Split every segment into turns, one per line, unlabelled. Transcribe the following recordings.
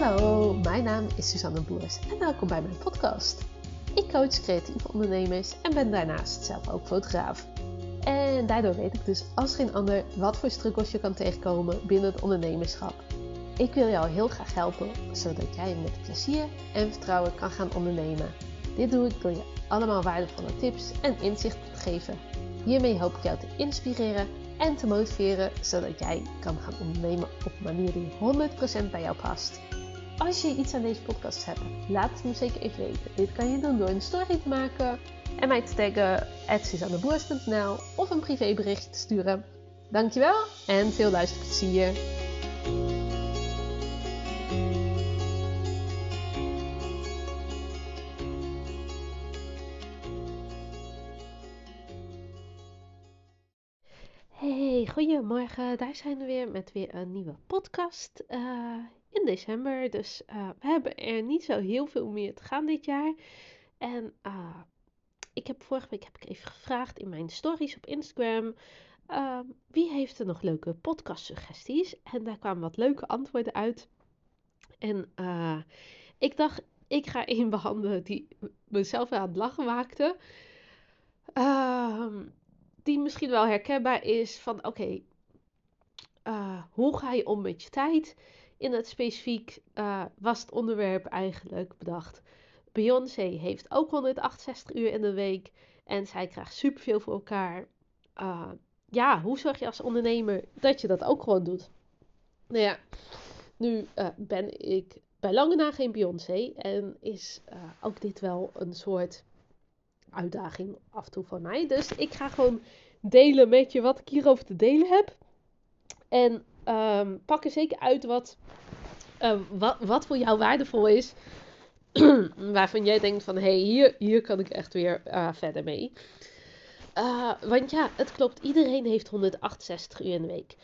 Hallo, mijn naam is Suzanne Boers en welkom bij mijn podcast. Ik coach creatieve ondernemers en ben daarnaast zelf ook fotograaf. En daardoor weet ik dus als geen ander wat voor struggles je kan tegenkomen binnen het ondernemerschap. Ik wil jou heel graag helpen zodat jij met plezier en vertrouwen kan gaan ondernemen. Dit doe ik door je allemaal waardevolle tips en inzichten te geven. Hiermee hoop ik jou te inspireren en te motiveren zodat jij kan gaan ondernemen op een manier die 100% bij jou past. Als je iets aan deze podcast hebt, laat het me zeker even weten. Dit kan je doen door een story te maken en mij te taggen @suzanneboers.nl of een privébericht te sturen. Dankjewel en veel luisterplezier. Hey, goedemorgen. Daar zijn we weer met weer een nieuwe podcast uh, in december. Dus uh, we hebben er niet zo heel veel meer te gaan dit jaar. En uh, ik heb vorige week heb ik even gevraagd in mijn stories op Instagram. wie heeft er nog leuke podcast suggesties? En daar kwamen wat leuke antwoorden uit. En ik dacht, ik ga één behandelen die mezelf aan het lachen maakte. Ehm die misschien wel herkenbaar is van oké, hoe ga je om met je tijd? In het specifiek uh, was het onderwerp eigenlijk bedacht. Beyoncé heeft ook 168 uur in de week en zij krijgt superveel voor elkaar. Uh, ja, hoe zorg je als ondernemer dat je dat ook gewoon doet? Nou ja, nu ben ik bij lange na geen Beyoncé en is ook dit wel een soort uitdaging af en toe van mij. Dus ik ga gewoon delen met je wat ik hierover te delen heb. En um, pak er zeker uit wat, uh, wat, wat voor jou waardevol is. waarvan jij denkt van, hé, hey, hier, hier kan ik echt weer uh, verder mee. Uh, want ja, het klopt, iedereen heeft 168 uur in de week.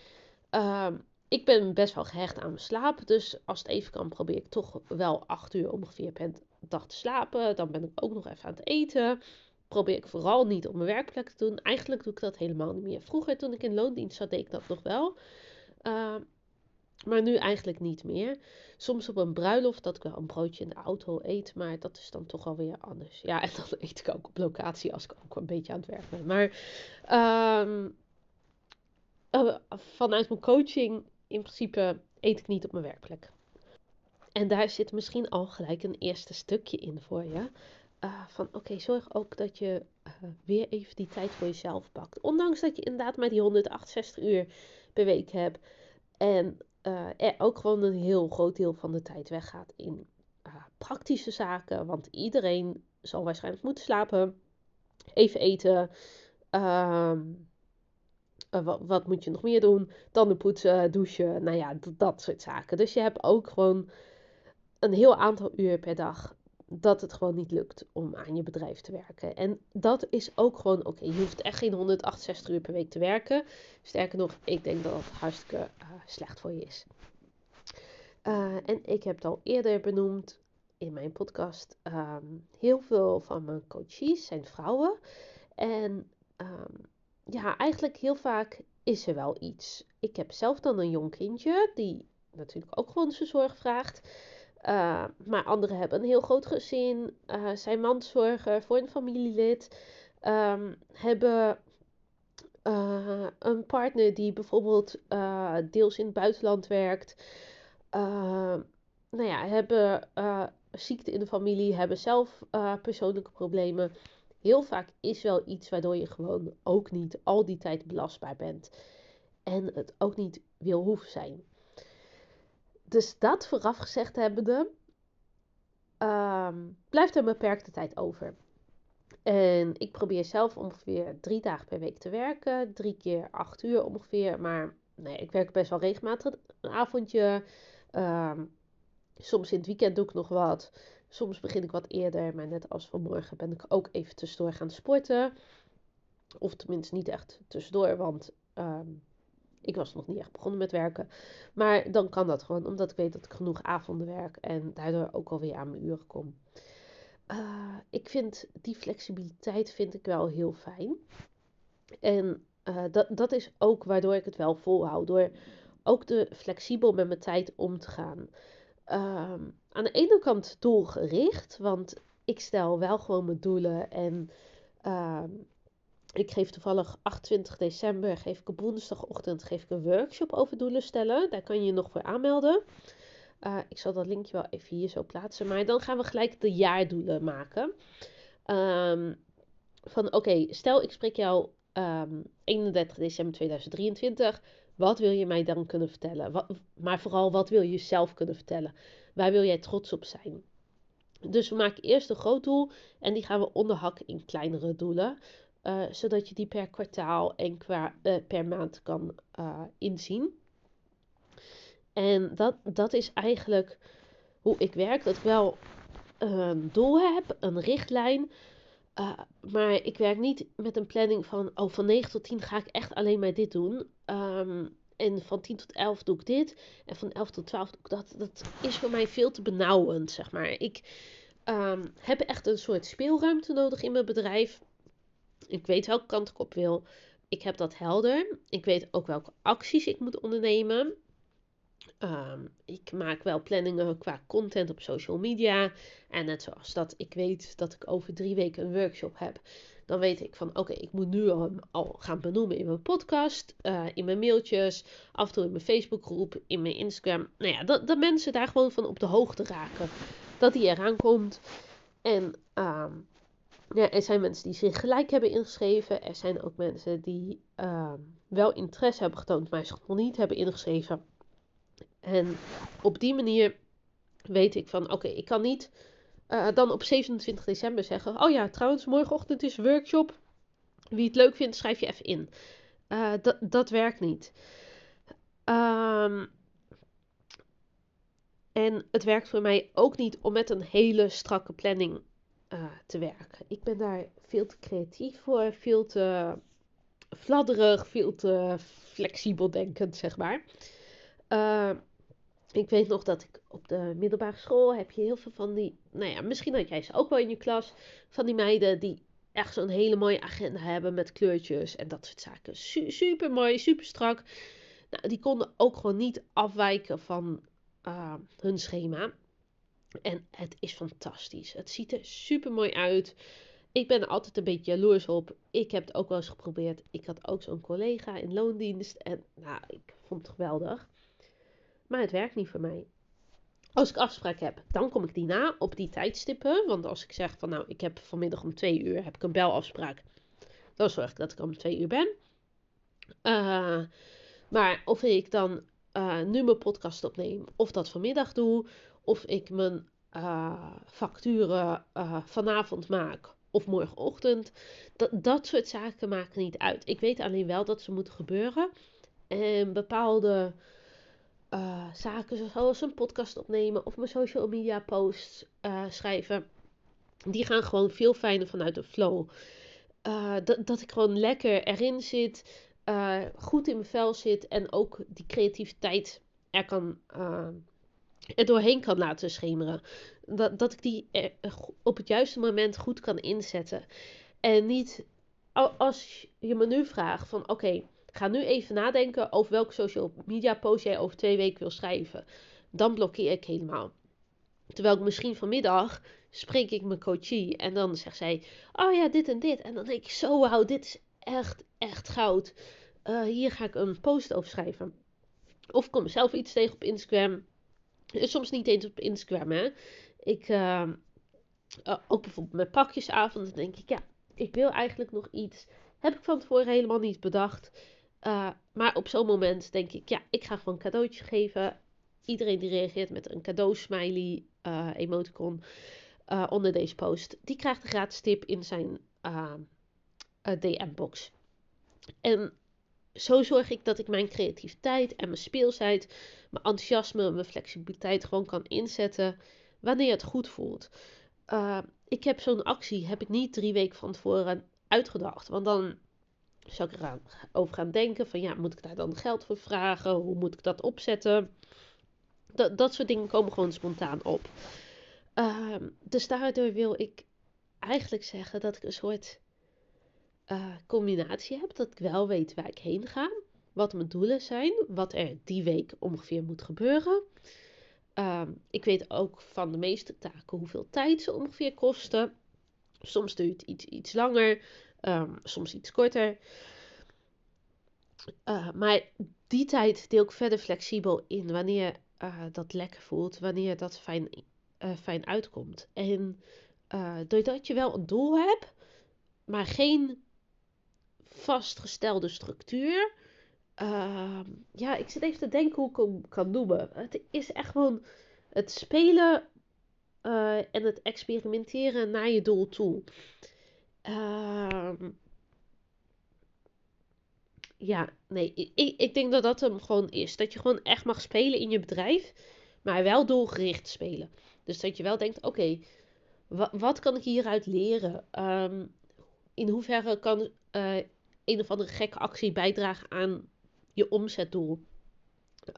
Ehm, ik ben best wel gehecht aan mijn slaap. Dus als het even kan, probeer ik toch wel 8 uur ongeveer per dag te slapen. Dan ben ik ook nog even aan het eten probeer ik vooral niet op mijn werkplek te doen. Eigenlijk doe ik dat helemaal niet meer. Vroeger, toen ik in loondienst zat, deed ik dat nog wel. Uh, maar nu eigenlijk niet meer. Soms op een bruiloft dat ik wel een broodje in de auto eet. Maar dat is dan toch alweer anders. Ja, en dan eet ik ook op locatie als ik ook een beetje aan het werk ben. Maar um, uh, vanuit mijn coaching, in principe, eet ik niet op mijn werkplek. En daar zit misschien al gelijk een eerste stukje in voor je. Uh, van oké, zorg ook dat je uh, weer even die tijd voor jezelf pakt. Ondanks dat je inderdaad maar die 168 uur per week hebt. En uh, er ook gewoon een heel groot deel van de tijd weggaat in praktische zaken. Want iedereen zal waarschijnlijk moeten slapen, even eten. Ehm, wat, wat, moet je nog meer doen? Tanden poetsen, douchen, nou ja, dat soort zaken. Dus je hebt ook gewoon een heel aantal uur per dag dat het gewoon niet lukt om aan je bedrijf te werken. En dat is ook gewoon oké. Je hoeft echt geen 168 uur per week te werken. Sterker nog, ik denk dat het hartstikke uh, slecht voor je is. Uh, en ik heb het al eerder benoemd in mijn podcast. Um, heel veel van mijn coaches zijn vrouwen. En um, ja, eigenlijk heel vaak is er wel iets. Ik heb zelf dan een jong kindje die natuurlijk ook gewoon zijn zorg vraagt. Uh, maar anderen hebben een heel groot gezin, uh, zijn mandzorger voor een familielid, um, hebben uh, een partner die bijvoorbeeld deels in het buitenland werkt. nou ja, hebben ziekte in de familie, hebben zelf persoonlijke problemen. Heel vaak is wel iets waardoor je gewoon ook niet al die tijd belastbaar bent. En het ook niet wil hoeven zijn dus dat vooraf gezegd hebbende, um, blijft er een beperkte tijd over. En ik probeer zelf ongeveer drie dagen per week te werken. Drie keer acht uur ongeveer. Maar nee, ik werk best wel regelmatig een avondje. Um, soms in het weekend doe ik nog wat. Soms begin ik wat eerder. Maar net als vanmorgen ben ik ook even tussendoor gaan sporten. Of tenminste niet echt tussendoor. Want um, ik was nog niet echt begonnen met werken. Maar dan kan dat gewoon, omdat ik weet dat ik genoeg avonden werk en daardoor ook alweer aan mijn uren kom. Uh, ik vind die flexibiliteit vind ik wel heel fijn. En uh, dat, dat is ook waardoor ik het wel volhoud. Door ook de flexibel met mijn tijd om te gaan. ehm, aan de ene kant doelgericht, want ik stel wel gewoon mijn doelen en ehm, ik geef toevallig 28 december, geef ik op woensdagochtend geef ik een workshop over doelen stellen. Daar kan je je nog voor aanmelden. Uh, ik zal dat linkje wel even hier zo plaatsen. Maar dan gaan we gelijk de jaardoelen maken. Um, van oké, stel ik spreek jou um, 31 december 2023. Wat wil je mij dan kunnen vertellen? Wat, maar vooral, wat wil je zelf kunnen vertellen? Waar wil jij trots op zijn? Dus we maken eerst een groot doel en die gaan we onderhakken in kleinere doelen. Uh, zodat je die per kwartaal en qua, uh, per maand kan uh, inzien. En dat, dat is eigenlijk hoe ik werk. Dat ik wel een doel heb, een richtlijn. Maar ik werk niet met een planning van, oh, van 9 tot 10 ga ik echt alleen maar dit doen. Um, en van 10 tot 11 doe ik dit. En van 11 tot 12 doe ik dat. Dat is voor mij veel te benauwend, zeg maar. Ik um, heb echt een soort speelruimte nodig in mijn bedrijf. Ik weet welke kant ik op wil. Ik heb dat helder. Ik weet ook welke acties ik moet ondernemen. Um, ik maak wel planningen qua content op social media. En net zoals dat ik weet dat ik over drie weken een workshop heb. Dan weet ik van oké, ik moet nu al, al, gaan benoemen in mijn podcast, uh, in mijn mailtjes, af en toe in mijn Facebookgroep, in mijn Instagram. Nou ja, dat, dat mensen daar gewoon van op de hoogte raken. Dat die eraan komt. En um, ja, er zijn mensen die zich gelijk hebben ingeschreven. Er zijn ook mensen die um, wel interesse hebben getoond, maar zich nog niet hebben ingeschreven. En op die manier weet ik van, oké, ik kan niet uh, dan op 27 december zeggen, oh ja, trouwens, morgenochtend is workshop. Wie het leuk vindt, schrijf je even in. Uh, dat werkt niet. Um, en het werkt voor mij ook niet om met een hele strakke planning uh, te werken. Ik ben daar veel te creatief voor, veel te fladderig, veel te flexibel denkend, zeg maar. Uh, ik weet nog dat ik op de middelbare school heb je heel veel van die, nou ja, misschien had jij ze ook wel in je klas, van die meiden die echt zo'n hele mooie agenda hebben met kleurtjes en dat soort zaken. Su super mooi, super strak. Nou, die konden ook gewoon niet afwijken van uh, hun schema. En het is fantastisch. Het ziet er super mooi uit. Ik ben er altijd een beetje jaloers op. Ik heb het ook wel eens geprobeerd. Ik had ook zo'n collega in loondienst. En nou, ik vond het geweldig. Maar het werkt niet voor mij. Als ik afspraak heb, dan kom ik die na op die tijdstippen. Want als ik zeg van nou, ik heb vanmiddag om twee uur heb ik een belafspraak. Dan zorg ik dat ik om twee uur ben. Uh, maar of ik dan uh, nu mijn podcast opneem, of dat vanmiddag doe, of ik mijn uh, facturen vanavond maak of morgenochtend, dat, dat soort zaken maken niet uit. Ik weet alleen wel dat ze moeten gebeuren. En bepaalde uh, zaken zoals een podcast opnemen of mijn social media posts schrijven, die gaan gewoon veel fijner vanuit de flow. Dat, dat ik gewoon lekker erin zit, goed in mijn vel zit en ook die creativiteit er, kan, er doorheen kan laten schemeren. Dat, dat ik die er, op het juiste moment goed kan inzetten. En niet als je me nu vraagt van oké, Ga nu even nadenken over welke social media post jij over twee weken wil schrijven. Dan blokkeer ik helemaal. Terwijl ik misschien vanmiddag spreek ik mijn coachie en dan zegt zij: Oh ja, dit en dit. En dan denk ik: Zo wauw, dit is echt, echt goud. Uh, hier ga ik een post over schrijven. Of kom zelf iets tegen op Instagram. Soms niet eens op Instagram, hè. Ik, uh, ook bijvoorbeeld met pakjesavond, dan denk ik: Ja, ik wil eigenlijk nog iets. Heb ik van tevoren helemaal niet bedacht. Uh, maar op zo'n moment denk ik, ja, ik ga gewoon een cadeautje geven. Iedereen die reageert met een cadeau-smiley uh, emoticon onder deze post, die krijgt een gratis tip in zijn DM-box. En zo zorg ik dat ik mijn creativiteit en mijn speelsheid, mijn enthousiasme, mijn flexibiliteit gewoon kan inzetten wanneer het goed voelt. ik heb zo'n actie, heb ik niet drie weken van tevoren uitgedacht. Want dan zou ik erover gaan denken van ja, moet ik daar dan geld voor vragen? Hoe moet ik dat opzetten? Dat, dat soort dingen komen gewoon spontaan op. Uh, dus daardoor wil ik eigenlijk zeggen dat ik een soort uh, combinatie heb. Dat ik wel weet waar ik heen ga. Wat mijn doelen zijn. Wat er die week ongeveer moet gebeuren. Ehm, ik weet ook van de meeste taken hoeveel tijd ze ongeveer kosten. Soms duurt iets, iets langer, ehm, soms iets korter. Uh, maar die tijd deel ik verder flexibel in wanneer uh, dat lekker voelt, wanneer dat fijn, fijn uitkomt. En doordat je wel een doel hebt, maar geen vastgestelde structuur. Ehm, ja, ik zit even te denken hoe ik hem kan noemen. Het is echt gewoon het spelen en het experimenteren naar je doel toe. Ehm, ja, nee, ik, ik denk dat dat hem gewoon is. Dat je gewoon echt mag spelen in je bedrijf, maar wel doelgericht spelen. Dus dat je wel denkt, oké, wat kan ik hieruit leren? Um, in hoeverre kan uh, een of andere gekke actie bijdragen aan je omzetdoel?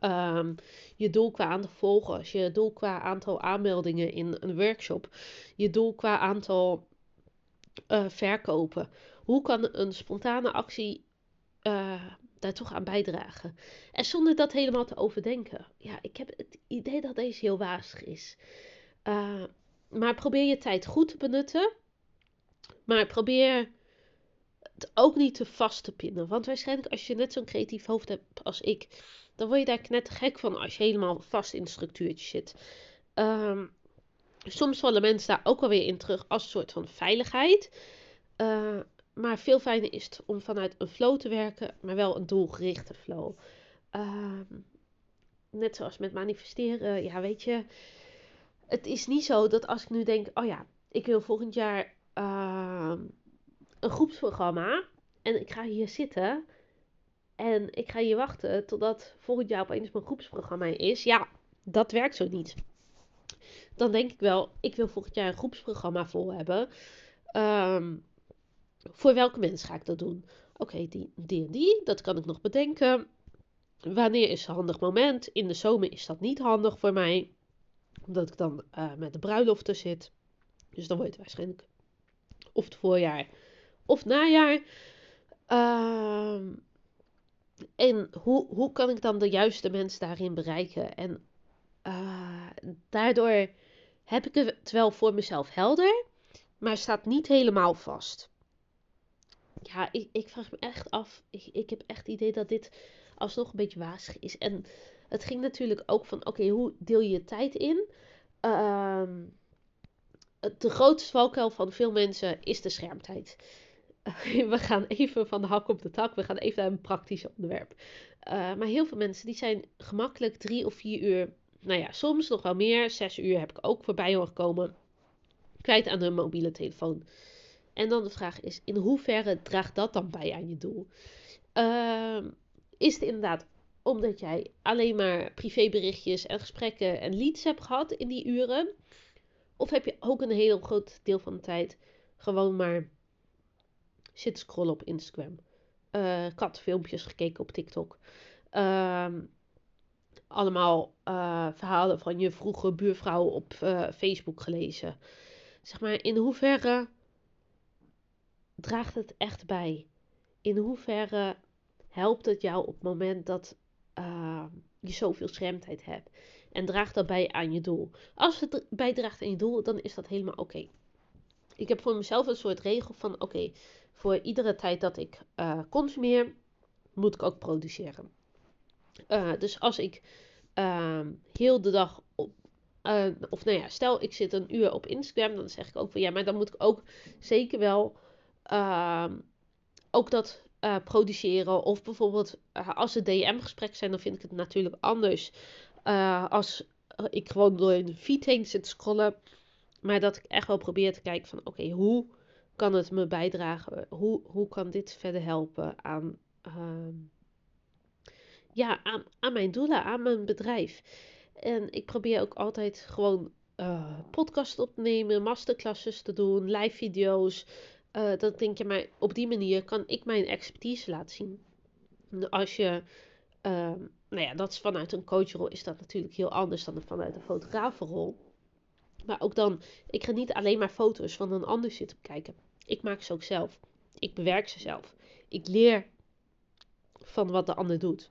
Um, je doel qua aantal volgers, je doel qua aantal aanmeldingen in een workshop, je doel qua aantal uh, verkopen. Hoe kan een spontane actie uh, daar toch aan bijdragen. En zonder dat helemaal te overdenken. Ja, ik heb het idee dat deze heel wazig is. Uh, maar probeer je tijd goed te benutten. Maar probeer ook niet te vast te pinnen. Want waarschijnlijk als je net zo'n creatief hoofd hebt als ik, dan word je daar net gek van als je helemaal vast in een structuurtje zit. Um, soms vallen mensen daar ook alweer in terug als een soort van veiligheid. Uh, maar veel fijner is het om vanuit een flow te werken, maar wel een doelgerichte flow. Uh, net zoals met manifesteren, ja, weet je. Het is niet zo dat als ik nu denk, oh ja, ik wil volgend jaar uh, een groepsprogramma. En ik ga hier zitten. En ik ga hier wachten totdat volgend jaar opeens mijn groepsprogramma is. Ja, dat werkt zo niet. Dan denk ik wel, ik wil volgend jaar een groepsprogramma vol hebben. Um, voor welke mensen ga ik dat doen? Oké, die, die en die, dat kan ik nog bedenken. Wanneer is een handig moment? In de zomer is dat niet handig voor mij, omdat ik dan uh, met de bruiloften zit. Dus dan wordt het waarschijnlijk of het voorjaar of najaar. Uh, en hoe, hoe kan ik dan de juiste mensen daarin bereiken? En uh, daardoor heb ik het wel voor mezelf helder, maar staat niet helemaal vast ja, ik, ik vraag me echt af. Ik, ik heb echt het idee dat dit alsnog een beetje wazig is. En het ging natuurlijk ook van, oké, hoe deel je je tijd in? Uh, de grootste valkuil van veel mensen is de schermtijd. we gaan even van de hak op de tak. We gaan even naar een praktisch onderwerp. Uh, maar heel veel mensen die zijn gemakkelijk drie of vier uur, nou ja, soms nog wel meer, zes uur heb ik ook voorbij horen komen, kwijt aan hun mobiele telefoon. En dan de vraag is, in hoeverre draagt dat dan bij aan je doel? Uh, is het inderdaad omdat jij alleen maar privéberichtjes en gesprekken en leads hebt gehad in die uren? Of heb je ook een heel groot deel van de tijd gewoon maar zitten scrollen op Instagram? Uh, katfilmpjes gekeken op TikTok. Uh, allemaal uh, verhalen van je vroege buurvrouw op uh, Facebook gelezen. Zeg maar, in hoeverre draagt het echt bij? In hoeverre helpt het jou op het moment dat uh, je zoveel schermtijd hebt? En draagt dat bij aan je doel? Als het bijdraagt aan je doel, dan is dat helemaal oké. Ik heb voor mezelf een soort regel van: oké, voor iedere tijd dat ik uh, consumeer, moet ik ook produceren. Uh, dus als ik ehm, heel de dag op, of nou ja, stel ik zit een uur op Instagram, dan zeg ik ook van ja, maar dan moet ik ook zeker wel uh, ook dat produceren. Of bijvoorbeeld als het DM-gesprekken zijn, dan vind ik het natuurlijk anders. Als ik gewoon door een feed heen zit scrollen. Maar dat ik echt wel probeer te kijken van oké, hoe kan het me bijdragen? Hoe, hoe kan dit verder helpen aan, ehm, ja, aan, mijn doelen, aan mijn bedrijf? En ik probeer ook altijd gewoon uh, podcast opnemen, masterclasses te doen, live video's, uh, dan denk je, maar op die manier kan ik mijn expertise laten zien. Als je, uh, nou ja, dat is vanuit een coachrol is dat natuurlijk heel anders dan vanuit een fotografenrol. Maar ook dan, ik ga niet alleen maar foto's van een ander zitten bekijken. Ik maak ze ook zelf. Ik bewerk ze zelf. Ik leer van wat de ander doet.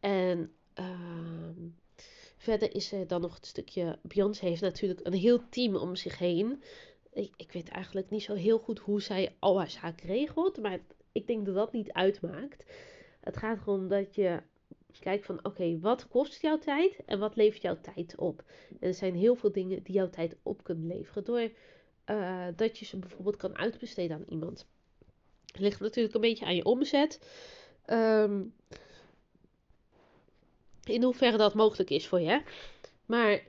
En uh, verder is er dan nog het stukje. Beyoncé heeft natuurlijk een heel team om zich heen. Ik, ik weet eigenlijk niet zo heel goed hoe zij al haar zaken regelt. Maar ik denk dat dat niet uitmaakt. Het gaat erom dat je kijkt van oké, wat kost jouw tijd en wat levert jouw tijd op? En er zijn heel veel dingen die jouw tijd op kunnen leveren. Door uh, dat je ze bijvoorbeeld kan uitbesteden aan iemand. Het ligt natuurlijk een beetje aan je omzet. Um, in hoeverre dat mogelijk is voor je. Maar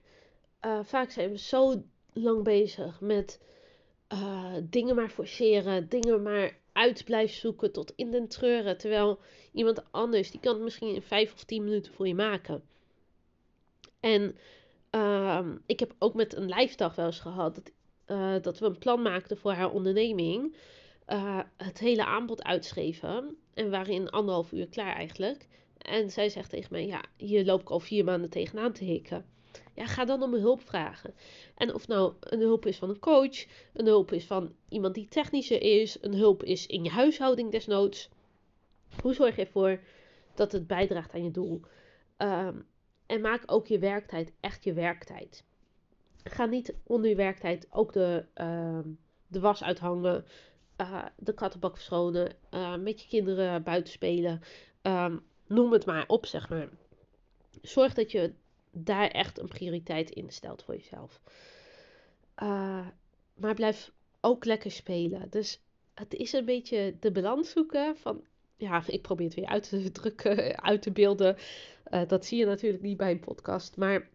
uh, vaak zijn we zo lang bezig met uh, dingen maar forceren, dingen maar uit blijven zoeken tot in den treuren. Terwijl iemand anders, die kan het misschien in vijf of tien minuten voor je maken. En uh, ik heb ook met een lijfdag wel eens gehad dat, uh, dat we een plan maakten voor haar onderneming. Uh, het hele aanbod uitschreven. En waren in anderhalf uur klaar eigenlijk. En zij zegt tegen mij: Ja, hier loop ik al vier maanden tegenaan te hikken. Ja, ga dan om hulp vragen. En of nou een hulp is van een coach, een hulp is van iemand die technischer is, een hulp is in je huishouding desnoods. Hoe zorg je ervoor dat het bijdraagt aan je doel? Um, en maak ook je werktijd echt je werktijd. Ga niet onder je werktijd ook de, uh, de was uithangen, uh, de kattenbak verschonen, uh, met je kinderen buiten spelen. Um, noem het maar op, zeg maar. Zorg dat je daar echt een prioriteit in stelt voor jezelf. Uh, maar blijf ook lekker spelen. Dus het is een beetje de balans zoeken van. Ja, ik probeer het weer uit te drukken, uit te beelden. Dat zie je natuurlijk niet bij een podcast. Maar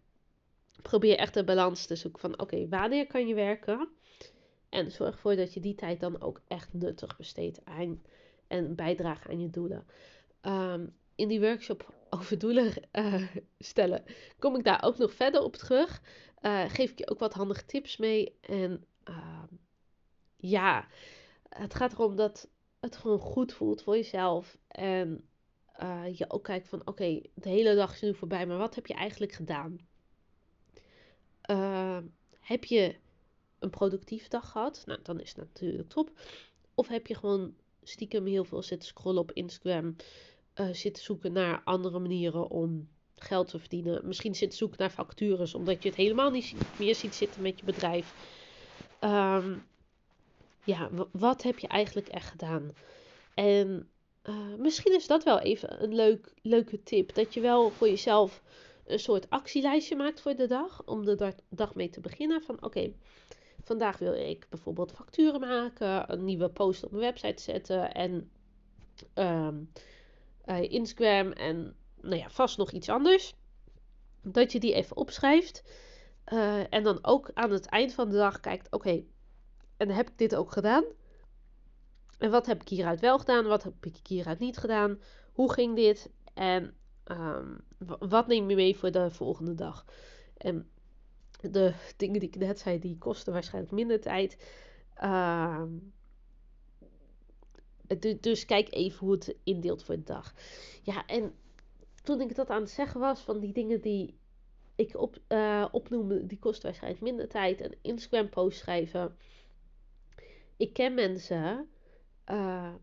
probeer echt de balans te zoeken van: oké, wanneer kan je werken? En zorg ervoor dat je die tijd dan ook echt nuttig besteedt aan en bijdraagt aan je doelen. Um, in die workshop over doelen uh, stellen, kom ik daar ook nog verder op terug. Uh, geef ik je ook wat handige tips mee. En uh, ja, het gaat erom dat het gewoon goed voelt voor jezelf. En eh, je ook kijkt van oké, de hele dag is nu voorbij, maar wat heb je eigenlijk gedaan? Heb je een productieve dag gehad? Nou, dan is het natuurlijk top. Of heb je gewoon stiekem heel veel zitten scrollen op Instagram uh, zitten zoeken naar andere manieren om geld te verdienen. Misschien zitten zoeken naar vacatures, omdat je het helemaal niet meer ziet zitten met je bedrijf. Um, ja, wat heb je eigenlijk echt gedaan? En uh, misschien is dat wel even een leuk, leuke tip. Dat je wel voor jezelf een soort actielijstje maakt voor de dag. Om de dag mee te beginnen. Van oké, vandaag wil ik bijvoorbeeld facturen maken. Een nieuwe post op mijn website zetten. En um, uh, Instagram en nou ja, vast nog iets anders. Dat je die even opschrijft. Uh, en dan ook aan het eind van de dag kijkt: oké, en heb ik dit ook gedaan? En wat heb ik hieruit wel gedaan? Wat heb ik hieruit niet gedaan? Hoe ging dit? En um, wat neem je mee voor de volgende dag? En de dingen die ik net zei, die kosten waarschijnlijk minder tijd. Uh, dus kijk even hoe het indeelt voor de dag. Ja, en toen ik dat aan het zeggen was, van die dingen die ik op, uh, opnoemde, die kosten waarschijnlijk minder tijd. Een Instagram post schrijven. Ik ken mensen uh,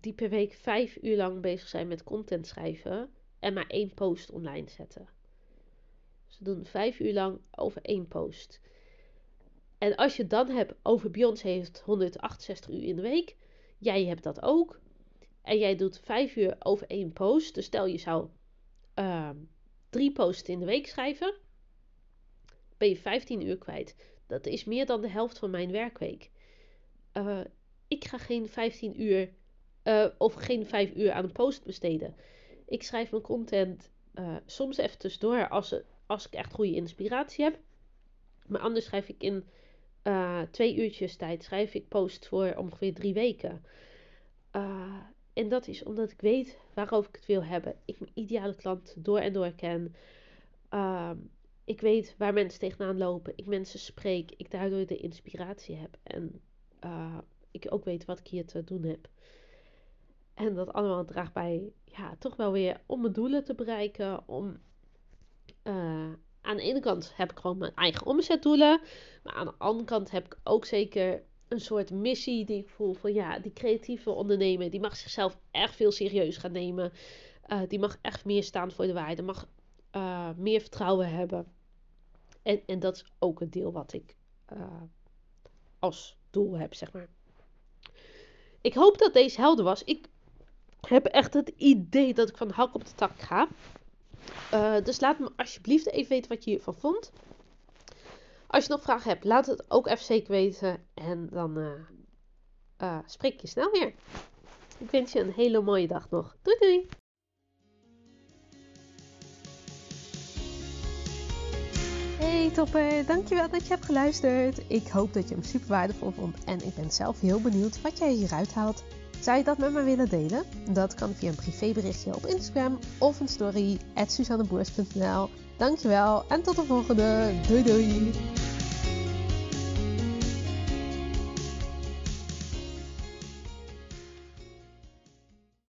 die per week vijf uur lang bezig zijn met content schrijven en maar één post online zetten. Ze doen vijf uur lang over één post. En als je het dan hebt over Beyoncé heeft 168 uur in de week, Jij hebt dat ook. En jij doet vijf uur over één post. Dus stel je zou uh, drie posts in de week schrijven. Ben je 15 uur kwijt. Dat is meer dan de helft van mijn werkweek. Uh, ik ga geen 15 uur uh, of geen 5 uur aan een post besteden. Ik schrijf mijn content uh, soms even tussendoor als, ik echt goede inspiratie heb. Maar anders schrijf ik in uh, twee uurtjes tijd schrijf ik post voor ongeveer drie weken. Uh, en dat is omdat ik weet waarover ik het wil hebben. Ik mijn ideale klant door en door ken. Uh, ik weet waar mensen tegenaan lopen. Ik mensen spreek. Ik daardoor de inspiratie heb. En ik ook weet wat ik hier te doen heb. En dat allemaal draagt bij, ja, toch wel weer om mijn doelen te bereiken. Om aan de ene kant heb ik gewoon mijn eigen omzetdoelen. Maar aan de andere kant heb ik ook zeker een soort missie die ik voel van ja, die creatieve ondernemer, die mag zichzelf echt veel serieus gaan nemen. Uh, die mag echt meer staan voor de waarde. Mag uh, meer vertrouwen hebben. En, en dat is ook een deel wat ik als doel heb, zeg maar. Ik hoop dat deze helder was. Ik heb echt het idee dat ik van hak op de tak ga. Uh, dus laat me alsjeblieft even weten wat je hiervan vond. Als je nog vragen hebt, laat het ook even zeker weten. En dan uh, uh, spreek je snel weer. Ik wens je een hele mooie dag nog. Doei doei! Hey topper, dankjewel dat je hebt geluisterd. Ik hoop dat je hem super waardevol vond en ik ben zelf heel benieuwd wat jij hieruit haalt. Zou je dat met me willen delen? Dat kan via een privéberichtje op Instagram of een story at. Dankjewel en tot de volgende. Doei doei!